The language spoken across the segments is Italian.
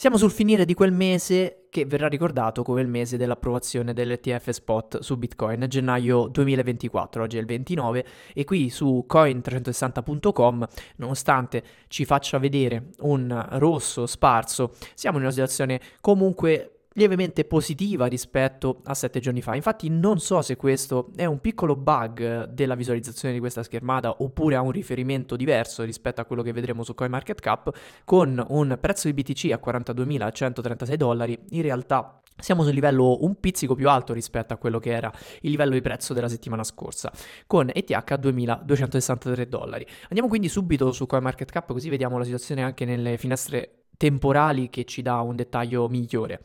Siamo sul finire di quel mese che verrà ricordato come il mese dell'approvazione dell'ETF spot su Bitcoin, gennaio 2024, oggi è il 29 e qui su coin360.com, nonostante ci faccia vedere un rosso sparso, siamo in una situazione comunque lievemente positiva rispetto a sette giorni fa. Infatti non so se questo è un piccolo bug della visualizzazione di questa schermata oppure ha un riferimento diverso rispetto a quello che vedremo su CoinMarketCap con un prezzo di BTC a 42.136 dollari. In realtà siamo su un livello un pizzico più alto rispetto a quello che era il livello di prezzo della settimana scorsa, con ETH a 2.263 dollari. Andiamo quindi subito su CoinMarketCap così vediamo la situazione anche nelle finestre temporali che ci dà un dettaglio migliore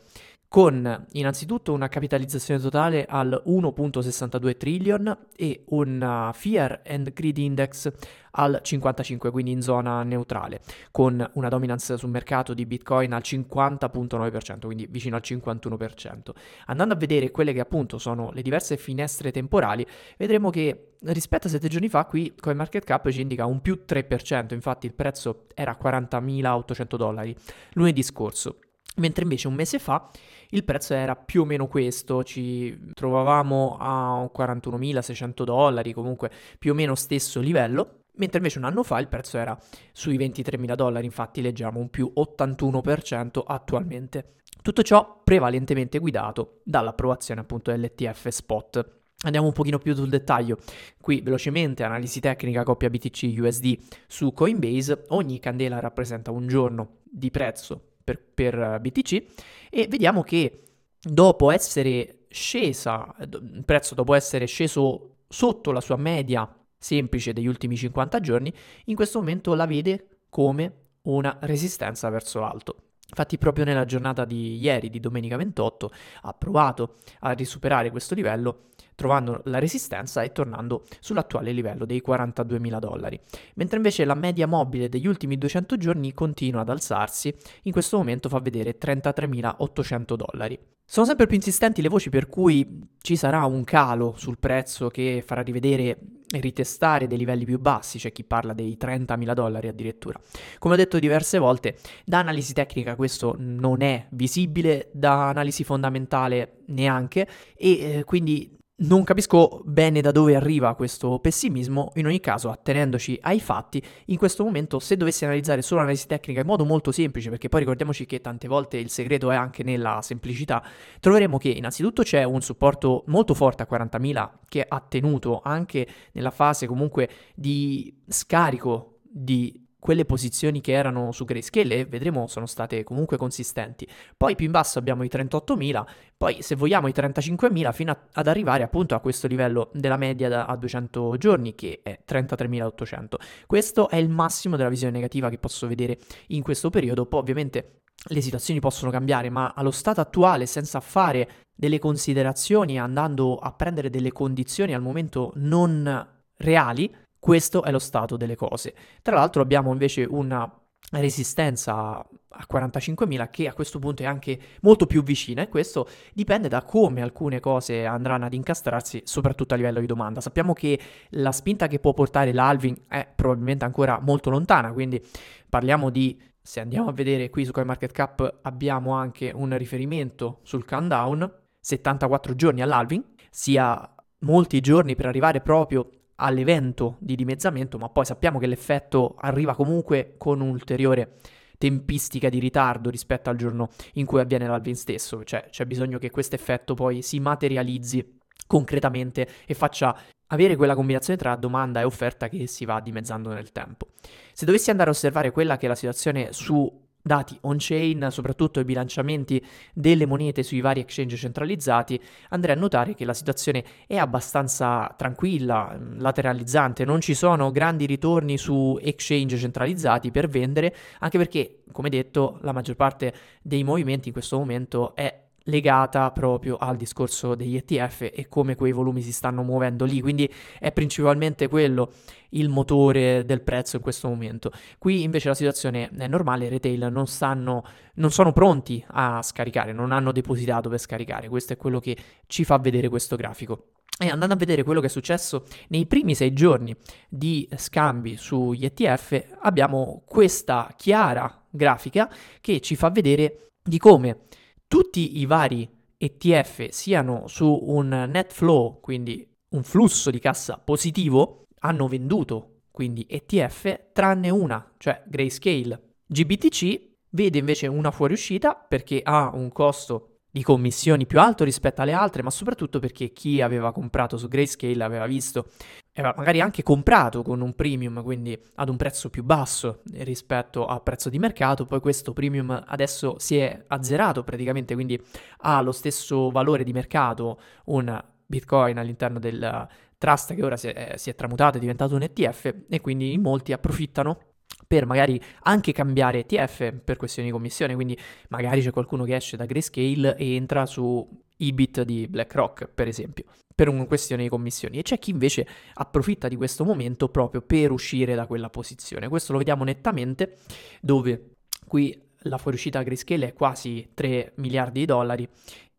con innanzitutto una capitalizzazione totale al 1.62 trillion e un Fear and Greed Index al 55, quindi in zona neutrale, con una dominance sul mercato di Bitcoin al 50.9%, quindi vicino al 51%. Andando a vedere quelle che appunto sono le diverse finestre temporali, vedremo che rispetto a 7 giorni fa qui CoinMarketCap ci indica un più 3%, infatti il prezzo era 40.800 dollari lunedì scorso. Mentre invece un mese fa il prezzo era più o meno questo, ci trovavamo a 41.600 dollari, comunque più o meno stesso livello, mentre invece un anno fa il prezzo era sui 23.000 dollari, infatti leggiamo un più 81% attualmente. Tutto ciò prevalentemente guidato dall'approvazione appunto dell'ETF spot. Andiamo un pochino più sul dettaglio. Qui velocemente analisi tecnica coppia BTC USD su Coinbase. Ogni candela rappresenta un giorno di prezzo per, per BTC e vediamo che dopo essere scesa, il prezzo dopo essere sceso sotto la sua media semplice degli ultimi 50 giorni, in questo momento la vede come una resistenza verso l'alto. Infatti proprio nella giornata di ieri, di domenica 28, ha provato a risuperare questo livello trovando la resistenza e tornando sull'attuale livello dei 42.000 dollari. Mentre invece la media mobile degli ultimi 200 giorni continua ad alzarsi, in questo momento fa vedere 33.800 dollari. Sono sempre più insistenti le voci per cui ci sarà un calo sul prezzo che farà rivedere e ritestare dei livelli più bassi, c'è chi parla dei 30.000 dollari addirittura. Come ho detto diverse volte, da analisi tecnica questo non è visibile, da analisi fondamentale neanche e eh, quindi non capisco bene da dove arriva questo pessimismo, in ogni caso attenendoci ai fatti, in questo momento se dovessi analizzare solo l'analisi tecnica in modo molto semplice, perché poi ricordiamoci che tante volte il segreto è anche nella semplicità, troveremo che innanzitutto c'è un supporto molto forte a 40.000 che ha tenuto anche nella fase comunque di scarico di quelle posizioni che erano su Grayscale e vedremo sono state comunque consistenti. Poi più in basso abbiamo i 38.000, poi se vogliamo i 35.000 fino a, ad arrivare appunto a questo livello della media da, a 200 giorni che è 33.800. Questo è il massimo della visione negativa che posso vedere in questo periodo. Poi ovviamente le situazioni possono cambiare, ma allo stato attuale, senza fare delle considerazioni, andando a prendere delle condizioni al momento non reali, questo è lo stato delle cose. Tra l'altro abbiamo invece una resistenza a 45.000 che a questo punto è anche molto più vicina e questo dipende da come alcune cose andranno ad incastrarsi soprattutto a livello di domanda. Sappiamo che la spinta che può portare l'alving è probabilmente ancora molto lontana, quindi parliamo di se andiamo a vedere qui su CoinMarketCap abbiamo anche un riferimento sul countdown 74 giorni all'alving, sia molti giorni per arrivare proprio all'evento di dimezzamento, ma poi sappiamo che l'effetto arriva comunque con un'ulteriore tempistica di ritardo rispetto al giorno in cui avviene l'alvin stesso, cioè c'è bisogno che questo effetto poi si materializzi concretamente e faccia avere quella combinazione tra domanda e offerta che si va dimezzando nel tempo. Se dovessi andare a osservare quella che è la situazione su dati on-chain, soprattutto i bilanciamenti delle monete sui vari exchange centralizzati, andrei a notare che la situazione è abbastanza tranquilla, lateralizzante, non ci sono grandi ritorni su exchange centralizzati per vendere, anche perché, come detto, la maggior parte dei movimenti in questo momento è legata proprio al discorso degli ETF e come quei volumi si stanno muovendo lì, quindi è principalmente quello il motore del prezzo in questo momento. Qui invece la situazione è normale, i retail non, stanno, non sono pronti a scaricare, non hanno depositato per scaricare, questo è quello che ci fa vedere questo grafico. E andando a vedere quello che è successo nei primi sei giorni di scambi sugli ETF, abbiamo questa chiara grafica che ci fa vedere di come tutti i vari ETF siano su un net flow, quindi un flusso di cassa positivo, hanno venduto quindi ETF tranne una, cioè Grayscale. GBTC vede invece una fuoriuscita perché ha un costo di commissioni più alto rispetto alle altre, ma soprattutto perché chi aveva comprato su Grayscale aveva visto, aveva magari anche comprato con un premium, quindi ad un prezzo più basso rispetto al prezzo di mercato, poi questo premium adesso si è azzerato praticamente, quindi ha lo stesso valore di mercato un Bitcoin all'interno del trust che ora si è, si è tramutato, è diventato un ETF e quindi in molti approfittano per magari anche cambiare ETF per questioni di commissione, quindi magari c'è qualcuno che esce da Grayscale e entra su EBIT di BlackRock, per esempio, per una questione di commissioni, e c'è chi invece approfitta di questo momento proprio per uscire da quella posizione. Questo lo vediamo nettamente dove qui la fuoriuscita Grayscale è quasi 3 miliardi di dollari,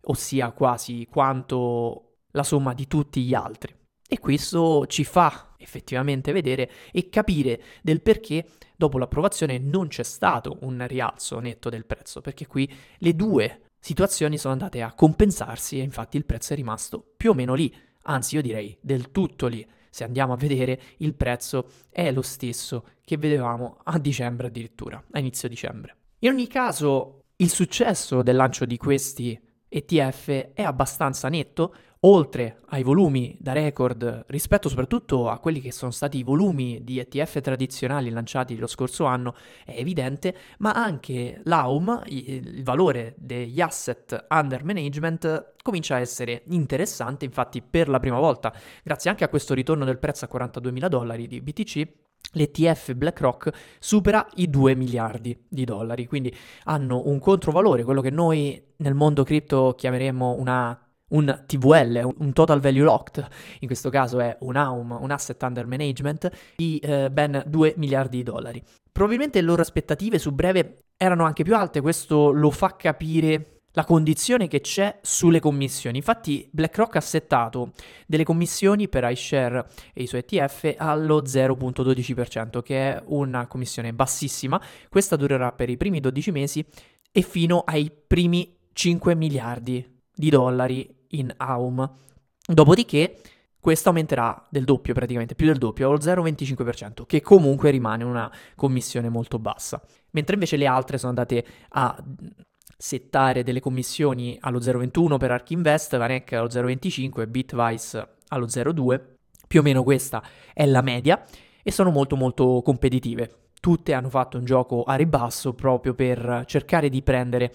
ossia quasi quanto la somma di tutti gli altri. E questo ci fa effettivamente vedere e capire del perché dopo l'approvazione non c'è stato un rialzo netto del prezzo, perché qui le due situazioni sono andate a compensarsi e infatti il prezzo è rimasto più o meno lì, anzi io direi del tutto lì. Se andiamo a vedere il prezzo è lo stesso che vedevamo a dicembre addirittura, a inizio dicembre. In ogni caso il successo del lancio di questi ETF è abbastanza netto, oltre ai volumi da record rispetto soprattutto a quelli che sono stati i volumi di ETF tradizionali lanciati lo scorso anno, è evidente, ma anche l'AUM, il valore degli asset under management, comincia a essere interessante, infatti per la prima volta, grazie anche a questo ritorno del prezzo a 42.000 dollari di BTC, l'ETF BlackRock supera i 2 miliardi di dollari, quindi hanno un controvalore, quello che noi nel mondo cripto chiameremo una un TVL, un Total Value Locked, in questo caso è un AUM, un Asset Under Management, di eh, ben 2 miliardi di dollari. Probabilmente le loro aspettative su breve erano anche più alte, questo lo fa capire la condizione che c'è sulle commissioni. Infatti BlackRock ha settato delle commissioni per iShare e i suoi ETF allo 0.12%, che è una commissione bassissima. Questa durerà per i primi 12 mesi e fino ai primi 5 miliardi di dollari in AUM. Dopodiché questo aumenterà del doppio praticamente, più del doppio, allo 0,25%, che comunque rimane una commissione molto bassa. Mentre invece le altre sono andate a settare delle commissioni allo 0,21 per Ark Invest, Vanek allo 0,25 e Bitwise allo 0,2. Più o meno questa è la media e sono molto molto competitive. Tutte hanno fatto un gioco a ribasso proprio per cercare di prendere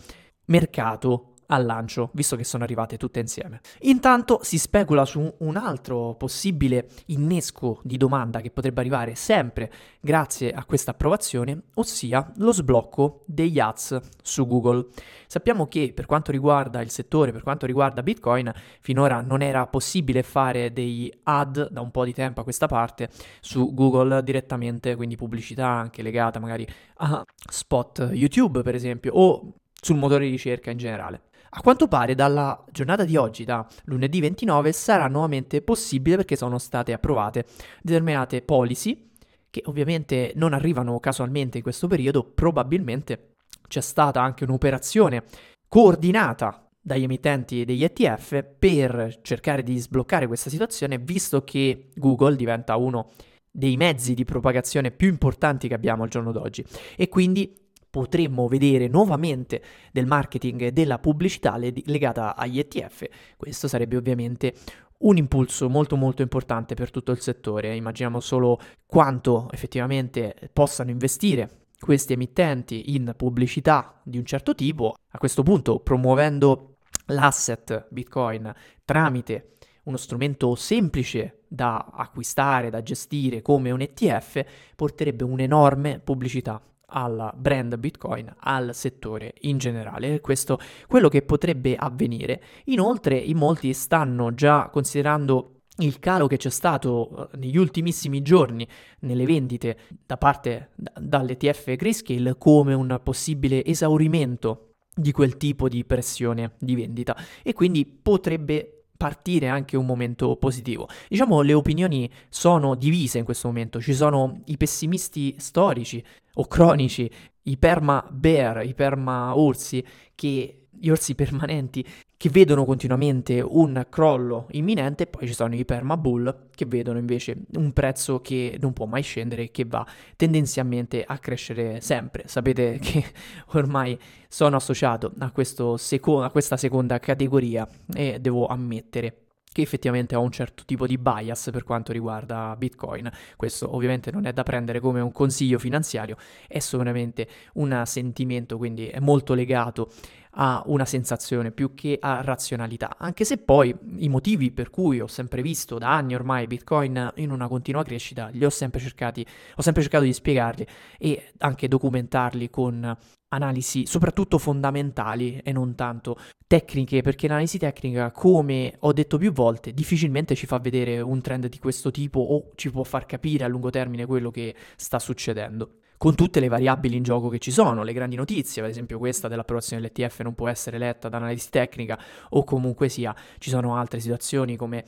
mercato al lancio, visto che sono arrivate tutte insieme. Intanto si specula su un altro possibile innesco di domanda che potrebbe arrivare sempre grazie a questa approvazione, ossia lo sblocco degli ads su Google. Sappiamo che per quanto riguarda il settore, per quanto riguarda Bitcoin, finora non era possibile fare dei ad da un po' di tempo a questa parte su Google direttamente, quindi pubblicità anche legata magari a spot YouTube per esempio o sul motore di ricerca in generale. A quanto pare dalla giornata di oggi, da lunedì 29, sarà nuovamente possibile perché sono state approvate determinate policy che ovviamente non arrivano casualmente in questo periodo, probabilmente c'è stata anche un'operazione coordinata dagli emittenti degli ETF per cercare di sbloccare questa situazione, visto che Google diventa uno dei mezzi di propagazione più importanti che abbiamo al giorno d'oggi. E quindi potremmo vedere nuovamente del marketing e della pubblicità legata agli ETF. Questo sarebbe ovviamente un impulso molto molto importante per tutto il settore. Immaginiamo solo quanto effettivamente possano investire questi emittenti in pubblicità di un certo tipo, a questo punto promuovendo l'asset Bitcoin tramite uno strumento semplice da acquistare, da gestire come un ETF, porterebbe un'enorme pubblicità al brand Bitcoin, al settore in generale. Questo è quello che potrebbe avvenire. Inoltre, in molti stanno già considerando il calo che c'è stato eh, negli ultimissimi giorni nelle vendite da parte d- dall'ETF Grayscale come un possibile esaurimento di quel tipo di pressione di vendita e quindi potrebbe partire anche un momento positivo. Diciamo le opinioni sono divise in questo momento, ci sono i pessimisti storici o cronici i perma bear, i perma orsi, che, gli orsi permanenti che vedono continuamente un crollo imminente, poi ci sono i perma bull che vedono invece un prezzo che non può mai scendere che va tendenzialmente a crescere sempre. Sapete che ormai sono associato a, seco- a questa seconda categoria e devo ammettere che effettivamente ho un certo tipo di bias per quanto riguarda Bitcoin. Questo ovviamente non è da prendere come un consiglio finanziario, è solamente un sentimento, quindi è molto legato a una sensazione più che a razionalità, anche se poi i motivi per cui ho sempre visto da anni ormai Bitcoin in una continua crescita li ho sempre cercati, ho sempre cercato di spiegarli e anche documentarli con analisi soprattutto fondamentali e non tanto tecniche, perché l'analisi tecnica, come ho detto più volte, difficilmente ci fa vedere un trend di questo tipo o ci può far capire a lungo termine quello che sta succedendo con tutte le variabili in gioco che ci sono, le grandi notizie, ad esempio questa dell'approvazione dell'ETF non può essere letta da analisi tecnica o comunque sia, ci sono altre situazioni come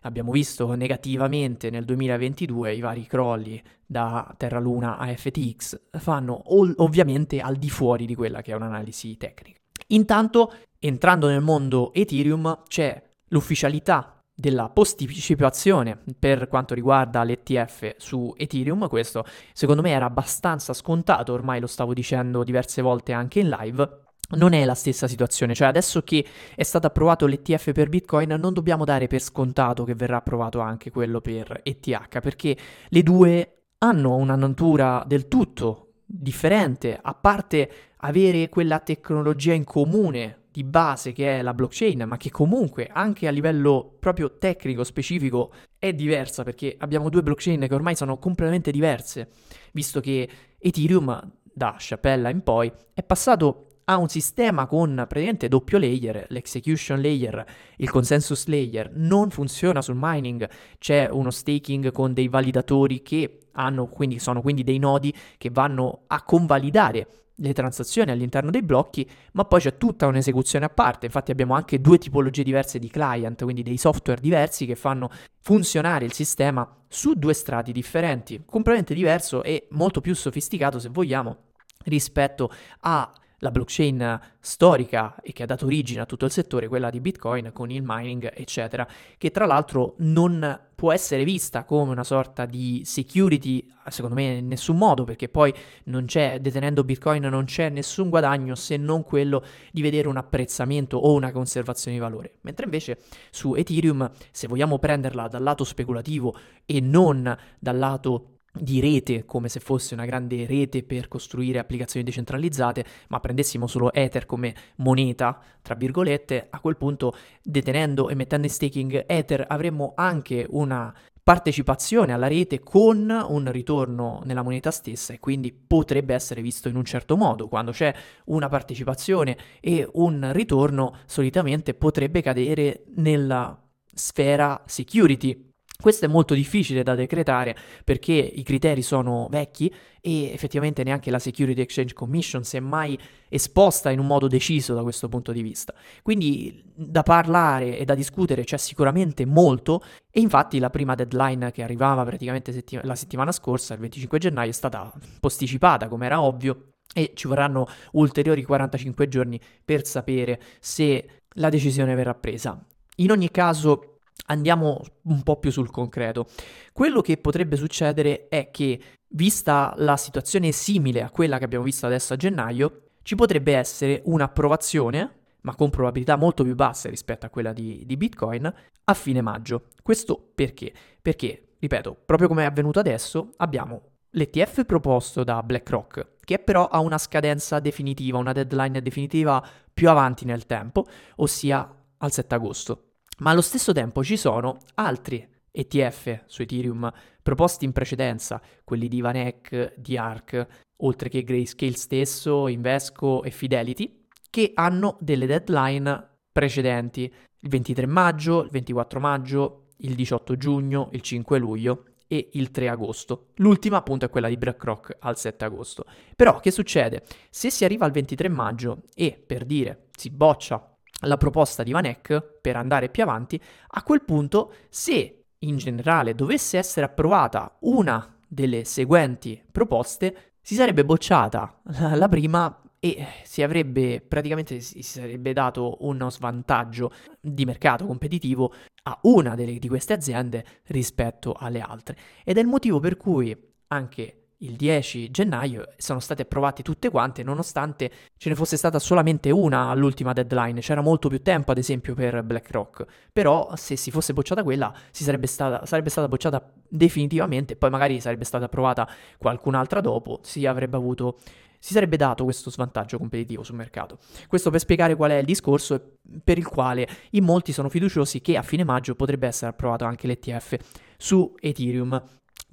abbiamo visto negativamente nel 2022 i vari crolli da Terra Luna a FTX fanno ov- ovviamente al di fuori di quella che è un'analisi tecnica. Intanto, entrando nel mondo Ethereum, c'è l'ufficialità della posticipazione per quanto riguarda l'ETF su Ethereum, questo secondo me era abbastanza scontato, ormai lo stavo dicendo diverse volte anche in live. Non è la stessa situazione, cioè adesso che è stato approvato l'ETF per Bitcoin non dobbiamo dare per scontato che verrà approvato anche quello per ETH, perché le due hanno una natura del tutto differente, a parte avere quella tecnologia in comune di base che è la blockchain, ma che comunque anche a livello proprio tecnico specifico è diversa perché abbiamo due blockchain che ormai sono completamente diverse, visto che Ethereum da Chapella in poi è passato a un sistema con praticamente doppio layer, l'execution layer, il consensus layer, non funziona sul mining, c'è uno staking con dei validatori che hanno quindi sono quindi dei nodi che vanno a convalidare le transazioni all'interno dei blocchi, ma poi c'è tutta un'esecuzione a parte. Infatti abbiamo anche due tipologie diverse di client, quindi dei software diversi che fanno funzionare il sistema su due strati differenti, completamente diverso e molto più sofisticato se vogliamo rispetto a la blockchain storica e che ha dato origine a tutto il settore, quella di Bitcoin con il mining, eccetera, che tra l'altro non può essere vista come una sorta di security, secondo me in nessun modo, perché poi non c'è, detenendo Bitcoin non c'è nessun guadagno se non quello di vedere un apprezzamento o una conservazione di valore. Mentre invece su Ethereum, se vogliamo prenderla dal lato speculativo e non dal lato di rete come se fosse una grande rete per costruire applicazioni decentralizzate, ma prendessimo solo Ether come moneta, tra virgolette, a quel punto detenendo e mettendo in staking Ether avremmo anche una partecipazione alla rete con un ritorno nella moneta stessa e quindi potrebbe essere visto in un certo modo. Quando c'è una partecipazione e un ritorno, solitamente potrebbe cadere nella sfera security questo è molto difficile da decretare perché i criteri sono vecchi e effettivamente neanche la Security Exchange Commission si è mai esposta in un modo deciso da questo punto di vista. Quindi da parlare e da discutere c'è sicuramente molto e infatti la prima deadline che arrivava praticamente settim- la settimana scorsa, il 25 gennaio, è stata posticipata come era ovvio e ci vorranno ulteriori 45 giorni per sapere se la decisione verrà presa. In ogni caso Andiamo un po' più sul concreto. Quello che potrebbe succedere è che, vista la situazione simile a quella che abbiamo visto adesso a gennaio, ci potrebbe essere un'approvazione, ma con probabilità molto più basse rispetto a quella di, di Bitcoin, a fine maggio. Questo perché? Perché, ripeto, proprio come è avvenuto adesso, abbiamo l'ETF proposto da BlackRock, che però ha una scadenza definitiva, una deadline definitiva più avanti nel tempo, ossia al 7 agosto. Ma allo stesso tempo ci sono altri ETF su Ethereum proposti in precedenza, quelli di Vanek, di ARC, oltre che Grayscale stesso, Invesco e Fidelity, che hanno delle deadline precedenti, il 23 maggio, il 24 maggio, il 18 giugno, il 5 luglio e il 3 agosto. L'ultima appunto è quella di BlackRock al 7 agosto. Però che succede? Se si arriva al 23 maggio e per dire si boccia la proposta di Vanek per andare più avanti, a quel punto se in generale dovesse essere approvata una delle seguenti proposte, si sarebbe bocciata la prima e si avrebbe praticamente si sarebbe dato uno svantaggio di mercato competitivo a una delle, di queste aziende rispetto alle altre. Ed è il motivo per cui anche il 10 gennaio sono state approvate tutte quante, nonostante ce ne fosse stata solamente una all'ultima deadline. C'era molto più tempo, ad esempio, per BlackRock. Però, se si fosse bocciata quella, sarebbe stata, sarebbe stata bocciata definitivamente. Poi, magari sarebbe stata approvata qualcun'altra dopo. Si avrebbe avuto. Si sarebbe dato questo svantaggio competitivo sul mercato. Questo per spiegare qual è il discorso per il quale in molti sono fiduciosi che a fine maggio potrebbe essere approvato anche l'ETF su Ethereum.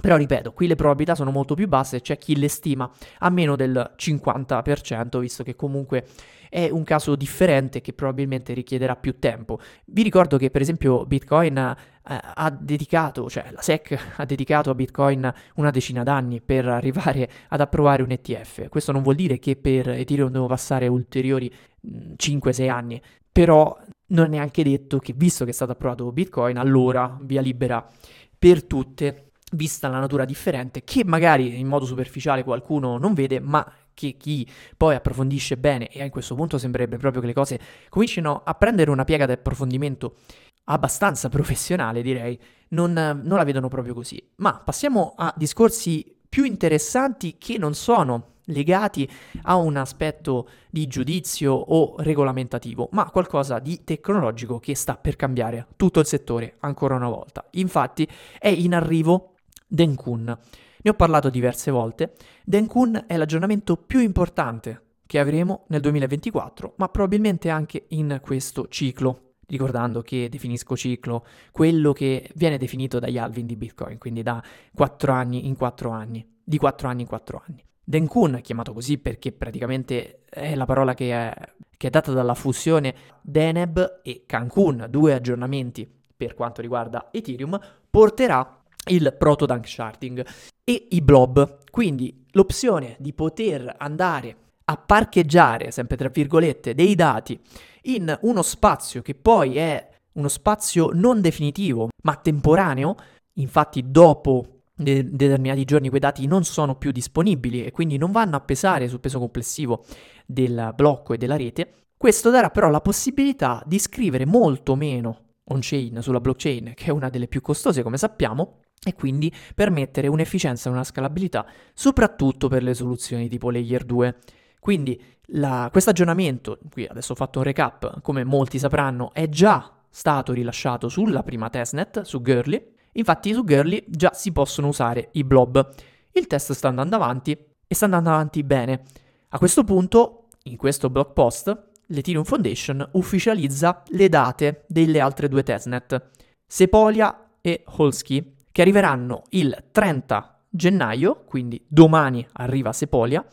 Però ripeto, qui le probabilità sono molto più basse, c'è chi le stima a meno del 50%, visto che comunque è un caso differente che probabilmente richiederà più tempo. Vi ricordo che per esempio Bitcoin eh, ha dedicato, cioè la SEC ha dedicato a Bitcoin una decina d'anni per arrivare ad approvare un ETF. Questo non vuol dire che per Ethereum devono passare ulteriori 5-6 anni, però non è neanche detto che visto che è stato approvato Bitcoin, allora via libera per tutte vista la natura differente, che magari in modo superficiale qualcuno non vede, ma che chi poi approfondisce bene, e a questo punto sembrerebbe proprio che le cose comincino a prendere una piega di approfondimento abbastanza professionale, direi, non, non la vedono proprio così. Ma passiamo a discorsi più interessanti che non sono legati a un aspetto di giudizio o regolamentativo, ma qualcosa di tecnologico che sta per cambiare tutto il settore ancora una volta. Infatti è in arrivo Denkun. Ne ho parlato diverse volte. Denkun è l'aggiornamento più importante che avremo nel 2024, ma probabilmente anche in questo ciclo. Ricordando che definisco ciclo quello che viene definito dagli alvin di Bitcoin, quindi da 4 anni in 4 anni, di 4 anni in 4 anni. Denkun chiamato così perché praticamente è la parola che è, che è data dalla fusione Deneb e Cancun, due aggiornamenti per quanto riguarda Ethereum, porterà il proto dunk sharding e i blob. Quindi l'opzione di poter andare a parcheggiare, sempre tra virgolette, dei dati in uno spazio che poi è uno spazio non definitivo ma temporaneo, infatti dopo de- determinati giorni quei dati non sono più disponibili e quindi non vanno a pesare sul peso complessivo del blocco e della rete, questo darà però la possibilità di scrivere molto meno on-chain sulla blockchain, che è una delle più costose come sappiamo, e quindi permettere un'efficienza e una scalabilità soprattutto per le soluzioni tipo layer 2. Quindi questo aggiornamento, qui adesso ho fatto un recap, come molti sapranno, è già stato rilasciato sulla prima testnet, su Girly. Infatti su Girly già si possono usare i blob. Il test sta andando avanti e sta andando avanti bene. A questo punto, in questo blog post, l'Ethereum Foundation ufficializza le date delle altre due testnet, Sepolia e Holsky, che arriveranno il 30 gennaio, quindi domani arriva Sepolia,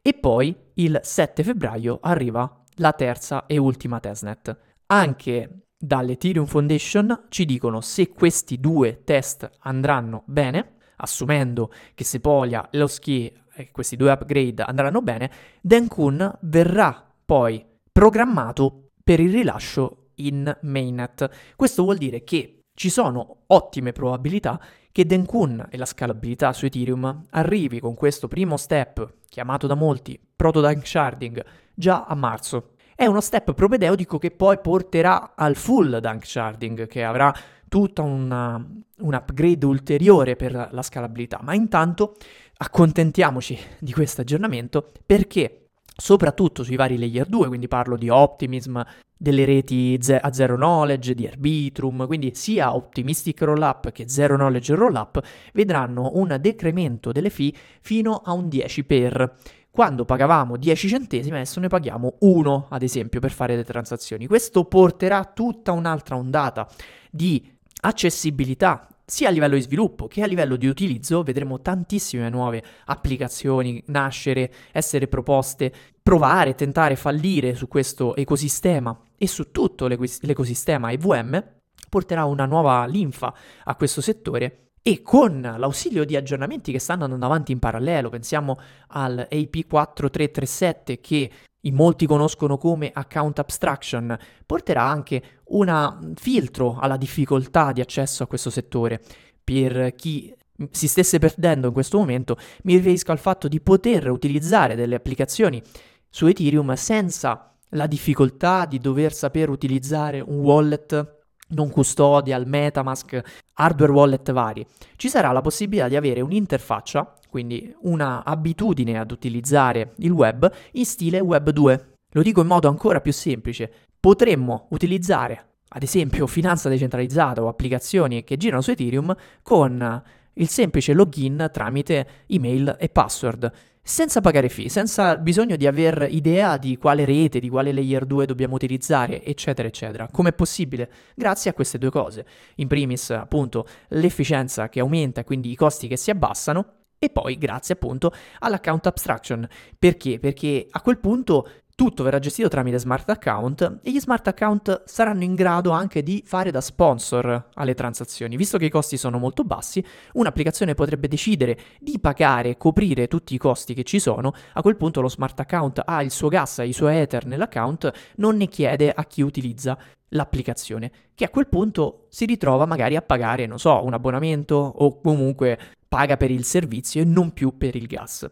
e poi il 7 febbraio arriva la terza e ultima testnet. Anche dall'Ethereum Foundation ci dicono se questi due test andranno bene, assumendo che Sepolia e lo Ski questi due upgrade andranno bene, Denkun verrà poi programmato per il rilascio in mainnet. Questo vuol dire che ci sono ottime probabilità che Denkun e la scalabilità su Ethereum arrivi con questo primo step, chiamato da molti proto dunk sharding, già a marzo. È uno step propedeutico che poi porterà al full dunk sharding, che avrà tutta una, un upgrade ulteriore per la scalabilità. Ma intanto accontentiamoci di questo aggiornamento perché soprattutto sui vari layer 2, quindi parlo di Optimism, delle reti ze- a zero knowledge, di Arbitrum, quindi sia Optimistic Rollup che Zero Knowledge Rollup vedranno un decremento delle fee fino a un 10 per. Quando pagavamo 10 centesimi, adesso ne paghiamo 1, ad esempio, per fare le transazioni. Questo porterà tutta un'altra ondata di accessibilità sia a livello di sviluppo che a livello di utilizzo vedremo tantissime nuove applicazioni nascere, essere proposte, provare, tentare, fallire su questo ecosistema. E su tutto l'ecosistema EVM porterà una nuova linfa a questo settore e con l'ausilio di aggiornamenti che stanno andando avanti in parallelo, pensiamo al AP4337 che in molti conoscono come account abstraction, porterà anche un filtro alla difficoltà di accesso a questo settore per chi si stesse perdendo in questo momento, mi riferisco al fatto di poter utilizzare delle applicazioni su Ethereum senza la difficoltà di dover saper utilizzare un wallet non custodial, Metamask, hardware wallet vari. Ci sarà la possibilità di avere un'interfaccia, quindi una abitudine ad utilizzare il web in stile Web 2. Lo dico in modo ancora più semplice. Potremmo utilizzare ad esempio finanza decentralizzata o applicazioni che girano su Ethereum con il semplice login tramite email e password, senza pagare fee, senza bisogno di aver idea di quale rete, di quale layer 2 dobbiamo utilizzare, eccetera, eccetera. Com'è possibile? Grazie a queste due cose. In primis, appunto, l'efficienza che aumenta, quindi i costi che si abbassano, e poi grazie appunto all'account abstraction. Perché? Perché a quel punto tutto verrà gestito tramite smart account e gli smart account saranno in grado anche di fare da sponsor alle transazioni. Visto che i costi sono molto bassi, un'applicazione potrebbe decidere di pagare, coprire tutti i costi che ci sono. A quel punto lo smart account ha il suo gas, i suoi ether nell'account, non ne chiede a chi utilizza l'applicazione, che a quel punto si ritrova magari a pagare, non so, un abbonamento o comunque paga per il servizio e non più per il gas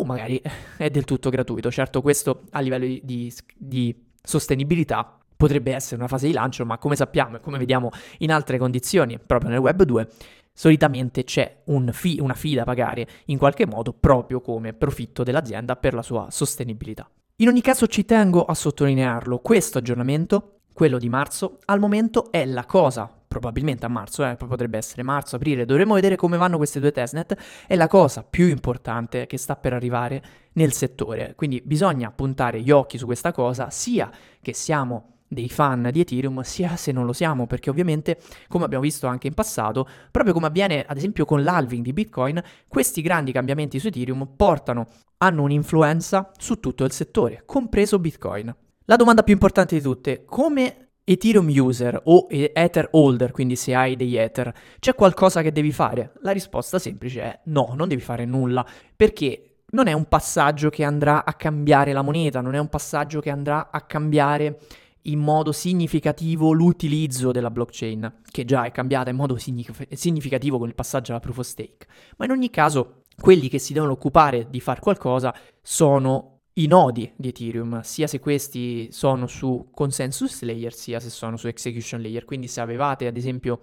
o magari è del tutto gratuito. Certo, questo a livello di, di, di sostenibilità potrebbe essere una fase di lancio, ma come sappiamo e come vediamo in altre condizioni, proprio nel Web 2, solitamente c'è un fee, una fee da pagare in qualche modo proprio come profitto dell'azienda per la sua sostenibilità. In ogni caso ci tengo a sottolinearlo, questo aggiornamento, quello di marzo, al momento è la cosa probabilmente a marzo, eh, potrebbe essere marzo, aprile, dovremo vedere come vanno queste due testnet, è la cosa più importante che sta per arrivare nel settore. Quindi bisogna puntare gli occhi su questa cosa, sia che siamo dei fan di Ethereum, sia se non lo siamo, perché ovviamente, come abbiamo visto anche in passato, proprio come avviene ad esempio con l'halving di Bitcoin, questi grandi cambiamenti su Ethereum portano, hanno un'influenza su tutto il settore, compreso Bitcoin. La domanda più importante di tutte, come Ethereum user o Ether holder, quindi se hai degli Ether, c'è qualcosa che devi fare? La risposta semplice è no, non devi fare nulla, perché non è un passaggio che andrà a cambiare la moneta, non è un passaggio che andrà a cambiare in modo significativo l'utilizzo della blockchain, che già è cambiata in modo significativo con il passaggio alla proof of stake. Ma in ogni caso, quelli che si devono occupare di fare qualcosa sono i nodi di Ethereum, sia se questi sono su consensus layer, sia se sono su execution layer. Quindi se avevate ad esempio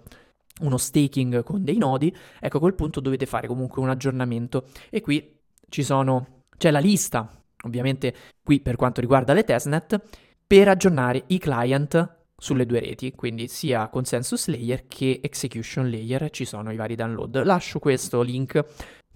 uno staking con dei nodi, ecco a quel punto dovete fare comunque un aggiornamento. E qui ci sono, c'è la lista, ovviamente qui per quanto riguarda le testnet, per aggiornare i client sulle due reti, quindi sia consensus layer che execution layer, ci sono i vari download. Lascio questo link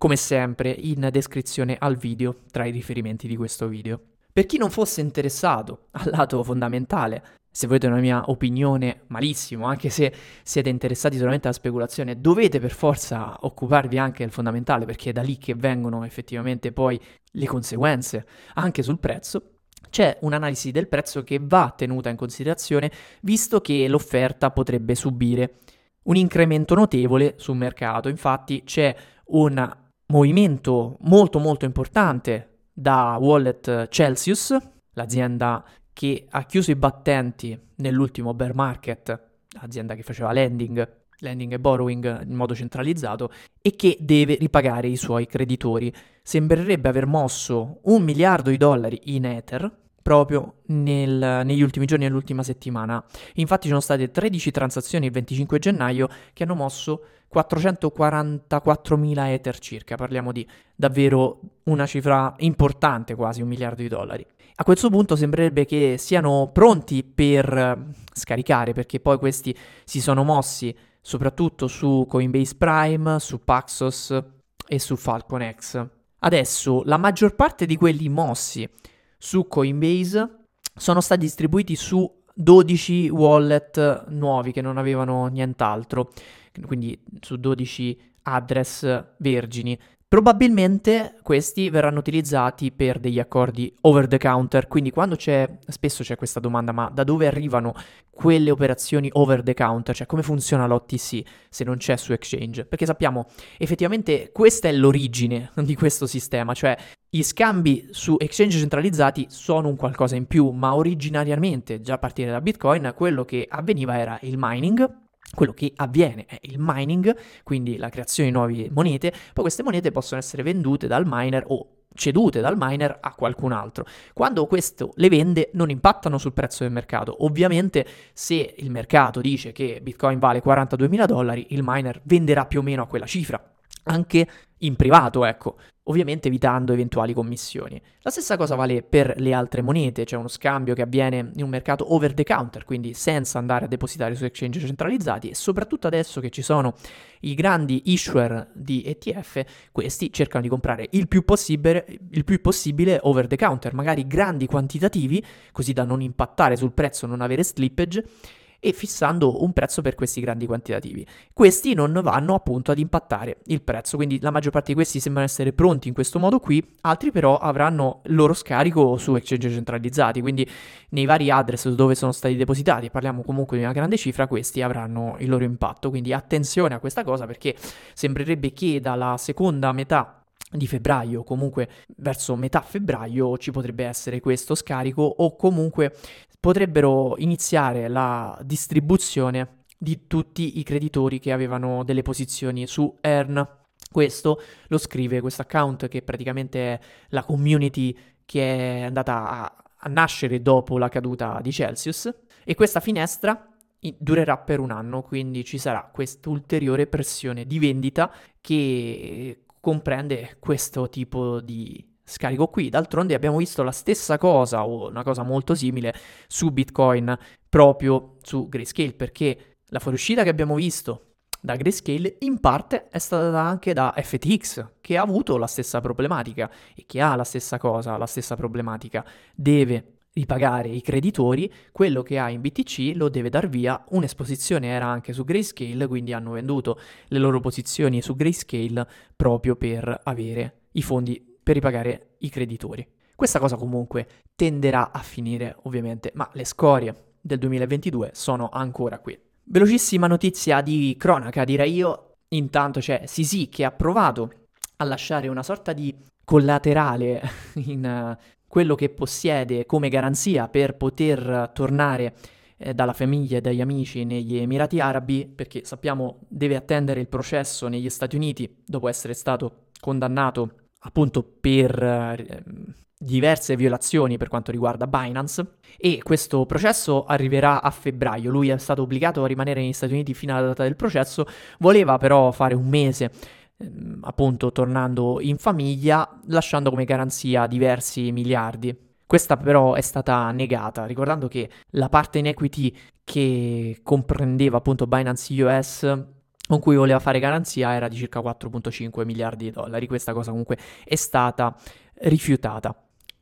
come sempre in descrizione al video tra i riferimenti di questo video. Per chi non fosse interessato al lato fondamentale, se volete una mia opinione, malissimo, anche se siete interessati solamente alla speculazione, dovete per forza occuparvi anche del fondamentale perché è da lì che vengono effettivamente poi le conseguenze anche sul prezzo. C'è un'analisi del prezzo che va tenuta in considerazione visto che l'offerta potrebbe subire un incremento notevole sul mercato. Infatti c'è un movimento molto molto importante da Wallet Celsius, l'azienda che ha chiuso i battenti nell'ultimo bear market, l'azienda che faceva lending, lending e borrowing in modo centralizzato e che deve ripagare i suoi creditori. Sembrerebbe aver mosso un miliardo di dollari in Ether proprio nel, negli ultimi giorni, nell'ultima settimana. Infatti ci sono state 13 transazioni il 25 gennaio che hanno mosso 444.000 Ether circa, parliamo di davvero una cifra importante, quasi un miliardo di dollari. A questo punto sembrerebbe che siano pronti per eh, scaricare, perché poi questi si sono mossi soprattutto su Coinbase Prime, su Paxos e su Falcon X. Adesso la maggior parte di quelli mossi su Coinbase sono stati distribuiti su 12 wallet nuovi che non avevano nient'altro quindi su 12 address vergini. Probabilmente questi verranno utilizzati per degli accordi over the counter, quindi quando c'è, spesso c'è questa domanda, ma da dove arrivano quelle operazioni over the counter, cioè come funziona l'OTC se non c'è su exchange? Perché sappiamo effettivamente questa è l'origine di questo sistema, cioè gli scambi su exchange centralizzati sono un qualcosa in più, ma originariamente, già a partire da Bitcoin, quello che avveniva era il mining quello che avviene è il mining, quindi la creazione di nuove monete, poi queste monete possono essere vendute dal miner o cedute dal miner a qualcun altro. Quando questo le vende non impattano sul prezzo del mercato. Ovviamente se il mercato dice che Bitcoin vale 42.000 dollari, il miner venderà più o meno a quella cifra anche in privato, ecco, ovviamente evitando eventuali commissioni. La stessa cosa vale per le altre monete, c'è uno scambio che avviene in un mercato over the counter, quindi senza andare a depositare su exchange centralizzati e soprattutto adesso che ci sono i grandi issuer di ETF, questi cercano di comprare il più possibile, il più possibile over the counter, magari grandi quantitativi, così da non impattare sul prezzo, non avere slippage e fissando un prezzo per questi grandi quantitativi. Questi non vanno appunto ad impattare il prezzo, quindi la maggior parte di questi sembrano essere pronti in questo modo qui, altri però avranno il loro scarico su exchange centralizzati, quindi nei vari address dove sono stati depositati, parliamo comunque di una grande cifra, questi avranno il loro impatto, quindi attenzione a questa cosa perché sembrerebbe che dalla seconda metà di febbraio, comunque verso metà febbraio ci potrebbe essere questo scarico o comunque potrebbero iniziare la distribuzione di tutti i creditori che avevano delle posizioni su Earn. Questo lo scrive questo account che praticamente è la community che è andata a, a nascere dopo la caduta di Celsius e questa finestra durerà per un anno, quindi ci sarà questa ulteriore pressione di vendita che comprende questo tipo di scarico qui. D'altronde abbiamo visto la stessa cosa o una cosa molto simile su Bitcoin proprio su Grayscale perché la fuoriuscita che abbiamo visto da Grayscale in parte è stata data anche da FTX che ha avuto la stessa problematica e che ha la stessa cosa, la stessa problematica. Deve ripagare i creditori, quello che ha in BTC lo deve dar via, un'esposizione era anche su Grayscale, quindi hanno venduto le loro posizioni su Grayscale proprio per avere i fondi per ripagare i creditori. Questa cosa comunque tenderà a finire ovviamente, ma le scorie del 2022 sono ancora qui. Velocissima notizia di cronaca, direi io. Intanto c'è Sisi che ha provato a lasciare una sorta di collaterale in uh, quello che possiede come garanzia per poter tornare eh, dalla famiglia e dagli amici negli Emirati Arabi, perché sappiamo deve attendere il processo negli Stati Uniti dopo essere stato condannato appunto per eh, diverse violazioni per quanto riguarda Binance e questo processo arriverà a febbraio. Lui è stato obbligato a rimanere negli Stati Uniti fino alla data del processo, voleva però fare un mese ehm, appunto tornando in famiglia, lasciando come garanzia diversi miliardi. Questa però è stata negata, ricordando che la parte in equity che comprendeva appunto Binance US con cui voleva fare garanzia era di circa 4.5 miliardi di dollari. Questa cosa comunque è stata rifiutata.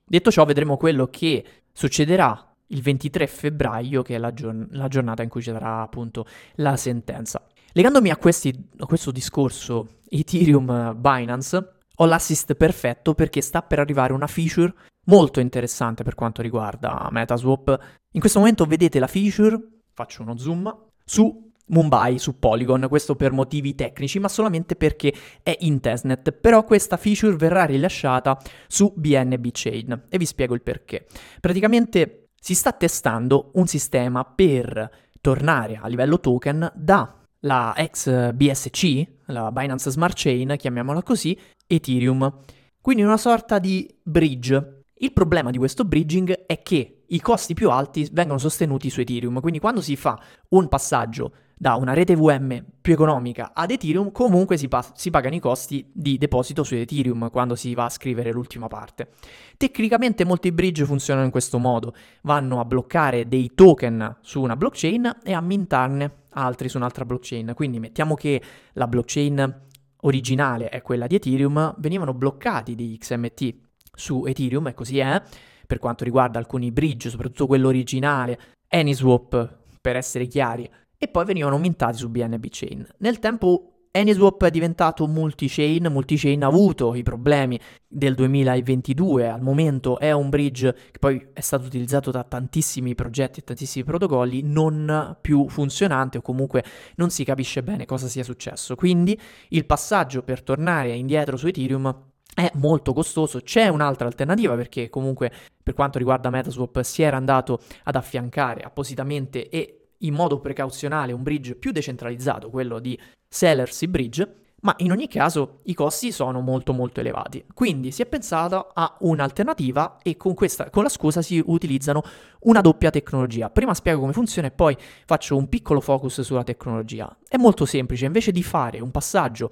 Detto ciò, vedremo quello che succederà il 23 febbraio, che è la, giorn- la giornata in cui ci sarà appunto la sentenza. Legandomi a, questi, a questo discorso Ethereum Binance, ho l'assist perfetto perché sta per arrivare una feature molto interessante per quanto riguarda Metaswap. In questo momento vedete la feature, faccio uno zoom, su Mumbai su Polygon, questo per motivi tecnici, ma solamente perché è in testnet. Però questa feature verrà rilasciata su BNB Chain e vi spiego il perché. Praticamente si sta testando un sistema per tornare a livello token dalla ex BSC, la Binance Smart Chain, chiamiamola così, Ethereum. Quindi una sorta di bridge. Il problema di questo bridging è che i costi più alti vengono sostenuti su Ethereum, quindi quando si fa un passaggio da una rete VM più economica ad Ethereum, comunque si, pa- si, pagano i costi di deposito su Ethereum quando si va a scrivere l'ultima parte. Tecnicamente molti bridge funzionano in questo modo, vanno a bloccare dei token su una blockchain e a mintarne altri su un'altra blockchain. Quindi mettiamo che la blockchain originale è quella di Ethereum, venivano bloccati degli XMT su Ethereum e così è. Per quanto riguarda alcuni bridge, soprattutto quello originale, AnySwap, per essere chiari, e poi venivano mintati su BNB Chain. Nel tempo AnySwap è diventato multi-chain, multi-chain ha avuto i problemi del 2022, al momento è un bridge che poi è stato utilizzato da tantissimi progetti e tantissimi protocolli, non più funzionante o comunque non si capisce bene cosa sia successo. Quindi il passaggio per tornare indietro su Ethereum è molto costoso. C'è un'altra alternativa perché comunque per quanto riguarda Metaswap si era andato ad affiancare appositamente e in modo precauzionale un bridge più decentralizzato, quello di Sellersi Bridge, ma in ogni caso i costi sono molto molto elevati. Quindi si è pensato a un'alternativa e con, questa, con la scusa si utilizzano una doppia tecnologia. Prima spiego come funziona e poi faccio un piccolo focus sulla tecnologia. È molto semplice, invece di fare un passaggio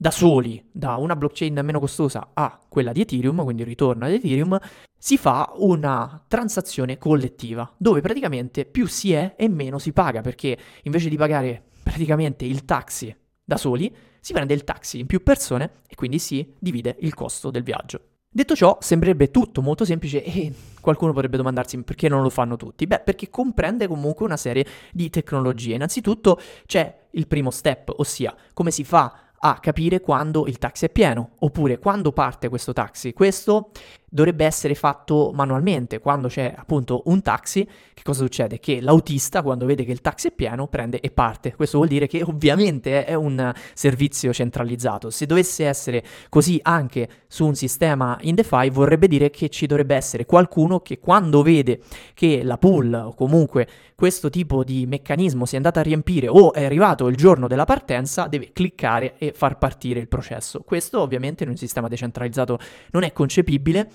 da soli da una blockchain meno costosa a quella di Ethereum, quindi ritorno ad Ethereum, si fa una transazione collettiva, dove praticamente più si è e meno si paga, perché invece di pagare praticamente il taxi da soli, si prende il taxi in più persone e quindi si divide il costo del viaggio. Detto ciò, sembrerebbe tutto molto semplice e qualcuno potrebbe domandarsi perché non lo fanno tutti. Beh, perché comprende comunque una serie di tecnologie. Innanzitutto c'è il primo step, ossia come si fa a capire quando il taxi è pieno oppure quando parte questo taxi. Questo dovrebbe essere fatto manualmente. Quando c'è appunto un taxi, che cosa succede? Che l'autista, quando vede che il taxi è pieno, prende e parte. Questo vuol dire che ovviamente è un servizio centralizzato. Se dovesse essere così anche su un sistema in DeFi, vorrebbe dire che ci dovrebbe essere qualcuno che quando vede che la pool o comunque questo tipo di meccanismo si è andato a riempire o è arrivato il giorno della partenza, deve cliccare e far partire il processo. Questo ovviamente in un sistema decentralizzato non è concepibile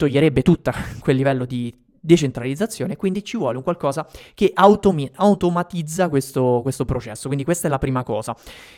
toglierebbe tutto quel livello di decentralizzazione, quindi ci vuole un qualcosa che automi- automatizza questo, questo, processo. Quindi questa è la prima cosa.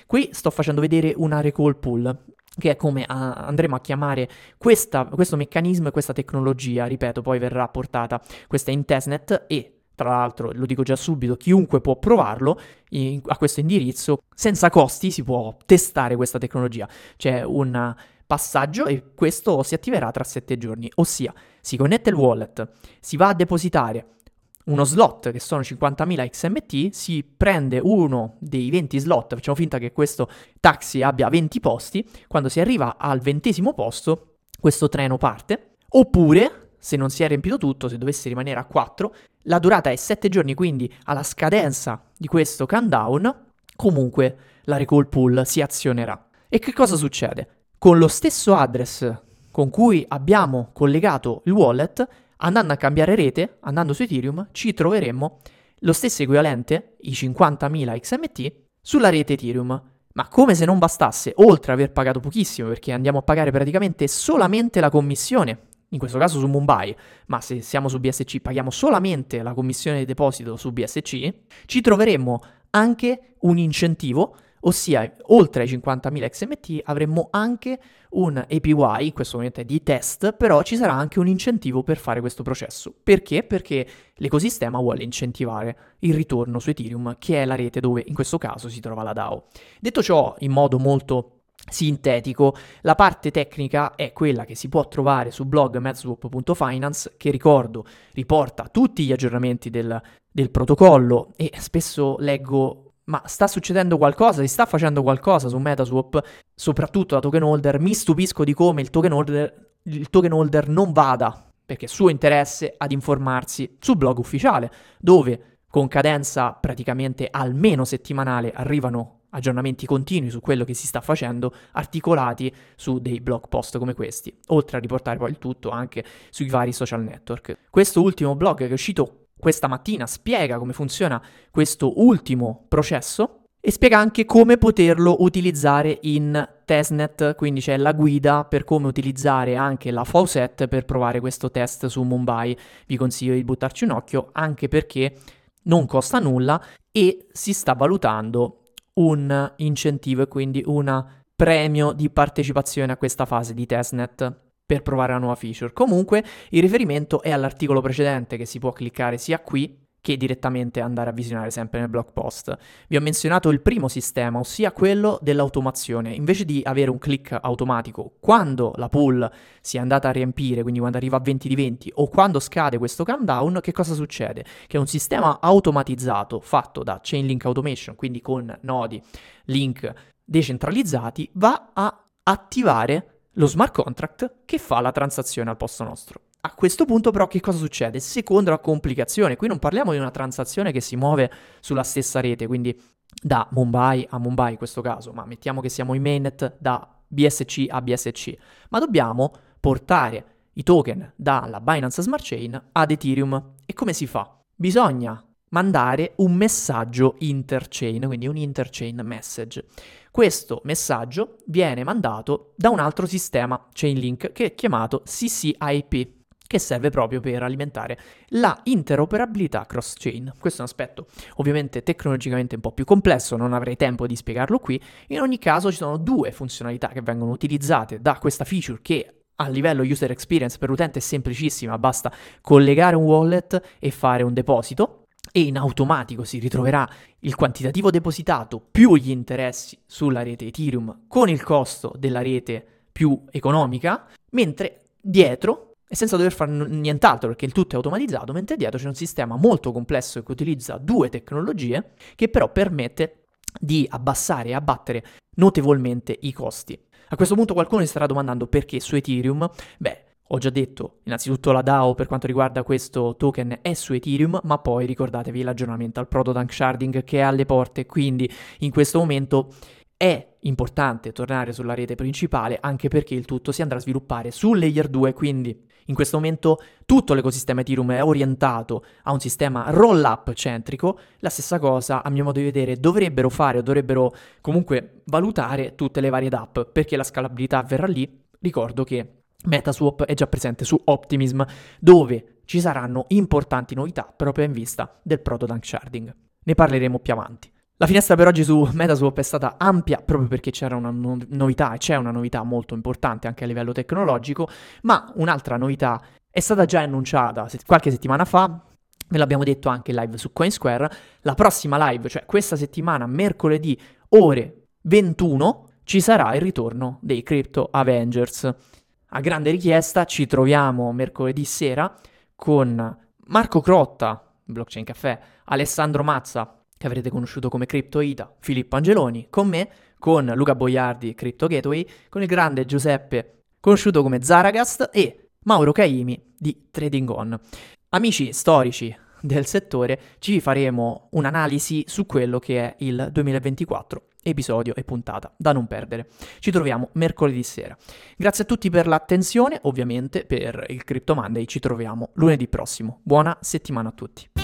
Qui sto facendo vedere una recall pool, che è come a- andremo a chiamare questa, questo meccanismo e questa tecnologia, ripeto, poi verrà portata questa in testnet e tra l'altro, lo dico già subito, chiunque può provarlo in, a questo indirizzo, senza costi si può testare questa tecnologia. C'è un passaggio e questo si attiverà tra 7 giorni, ossia si connette il wallet, si va a depositare uno slot che sono 50.000 XMT, si prende uno dei 20 slot, facciamo finta che questo taxi abbia 20 posti, quando si arriva al ventesimo posto questo treno parte, oppure se non si è riempito tutto, se dovesse rimanere a 4, la durata è 7 giorni, quindi alla scadenza di questo countdown, comunque la recall pool si azionerà. E che cosa succede? Con lo stesso address con cui abbiamo collegato il wallet, andando a cambiare rete, andando su Ethereum, ci troveremmo lo stesso equivalente, i 50.000 XMT, sulla rete Ethereum. Ma come se non bastasse, oltre ad aver pagato pochissimo, perché andiamo a pagare praticamente solamente la commissione, in questo caso su Mumbai, ma se siamo su BSC paghiamo solamente la commissione di deposito su BSC, ci troveremmo anche un incentivo Ossia, oltre ai 50.000 XMT avremmo anche un APY, in questo momento è di test, però ci sarà anche un incentivo per fare questo processo. Perché? Perché l'ecosistema vuole incentivare il ritorno su Ethereum, che è la rete dove in questo caso si trova la DAO. Detto ciò, in modo molto sintetico, la parte tecnica è quella che si può trovare su blog medzwap.finance, che ricordo riporta tutti gli aggiornamenti del, del protocollo e spesso leggo ma sta succedendo qualcosa, si sta facendo qualcosa su Metaswap, soprattutto da token holder. Mi stupisco di come il token holder, il token holder non vada, perché è suo interesse, ad informarsi sul blog ufficiale, dove con cadenza praticamente almeno settimanale arrivano aggiornamenti continui su quello che si sta facendo, articolati su dei blog post come questi, oltre a riportare poi il tutto anche sui vari social network. Questo ultimo blog che è uscito questa mattina spiega come funziona questo ultimo processo e spiega anche come poterlo utilizzare in testnet, quindi c'è la guida per come utilizzare anche la Faucet per provare questo test su Mumbai. Vi consiglio di buttarci un occhio anche perché non costa nulla e si sta valutando un incentivo e quindi un premio di partecipazione a questa fase di testnet per provare la nuova feature. Comunque il riferimento è all'articolo precedente che si può cliccare sia qui che direttamente andare a visionare sempre nel blog post. Vi ho menzionato il primo sistema, ossia quello dell'automazione. Invece di avere un click automatico quando la pool si è andata a riempire, quindi quando arriva a 20 di 20 o quando scade questo countdown, che cosa succede? Che un sistema automatizzato fatto da Chainlink Automation, quindi con nodi, link decentralizzati, va a attivare lo smart contract che fa la transazione al posto nostro. A questo punto però che cosa succede? Seconda complicazione, qui non parliamo di una transazione che si muove sulla stessa rete, quindi da Mumbai a Mumbai in questo caso, ma mettiamo che siamo in mainnet da BSC a BSC, ma dobbiamo portare i token dalla Binance Smart Chain ad Ethereum. E come si fa? Bisogna mandare un messaggio interchain, quindi un interchain message. Questo messaggio viene mandato da un altro sistema Chainlink che è chiamato CCIP, che serve proprio per alimentare la interoperabilità cross-chain. Questo è un aspetto ovviamente tecnologicamente un po' più complesso, non avrei tempo di spiegarlo qui. In ogni caso ci sono due funzionalità che vengono utilizzate da questa feature che a livello user experience per l'utente è semplicissima, basta collegare un wallet e fare un deposito e in automatico si ritroverà il quantitativo depositato più gli interessi sulla rete Ethereum con il costo della rete più economica, mentre dietro e senza dover fare nient'altro perché il tutto è automatizzato, mentre dietro c'è un sistema molto complesso che utilizza due tecnologie che però permette di abbassare e abbattere notevolmente i costi. A questo punto qualcuno si starà domandando perché su Ethereum? Beh, ho già detto, innanzitutto la DAO per quanto riguarda questo token è su Ethereum, ma poi ricordatevi l'aggiornamento al Proto Sharding che è alle porte, quindi in questo momento è importante tornare sulla rete principale anche perché il tutto si andrà a sviluppare su Layer 2, quindi in questo momento tutto l'ecosistema Ethereum è orientato a un sistema roll-up centrico, la stessa cosa a mio modo di vedere dovrebbero fare o dovrebbero comunque valutare tutte le varie DApp perché la scalabilità avverrà lì. Ricordo che Metaswap è già presente su Optimism dove ci saranno importanti novità proprio in vista del proto dunk sharding. Ne parleremo più avanti. La finestra per oggi su Metaswap è stata ampia proprio perché c'era una no- novità e c'è una novità molto importante anche a livello tecnologico, ma un'altra novità è stata già annunciata qualche settimana fa, ve l'abbiamo detto anche live su Coinsquare, la prossima live, cioè questa settimana, mercoledì, ore 21, ci sarà il ritorno dei Crypto Avengers. A grande richiesta ci troviamo mercoledì sera con Marco Crotta, Blockchain Café, Alessandro Mazza, che avrete conosciuto come CryptoIta, Filippo Angeloni, con me, con Luca Boiardi, Crypto Gateway, con il grande Giuseppe, conosciuto come Zaragast, e Mauro Caimi di Trading On. Amici storici del settore, ci faremo un'analisi su quello che è il 2024 episodio e puntata da non perdere. Ci troviamo mercoledì sera. Grazie a tutti per l'attenzione, ovviamente per il Crypto Monday ci troviamo lunedì prossimo. Buona settimana a tutti.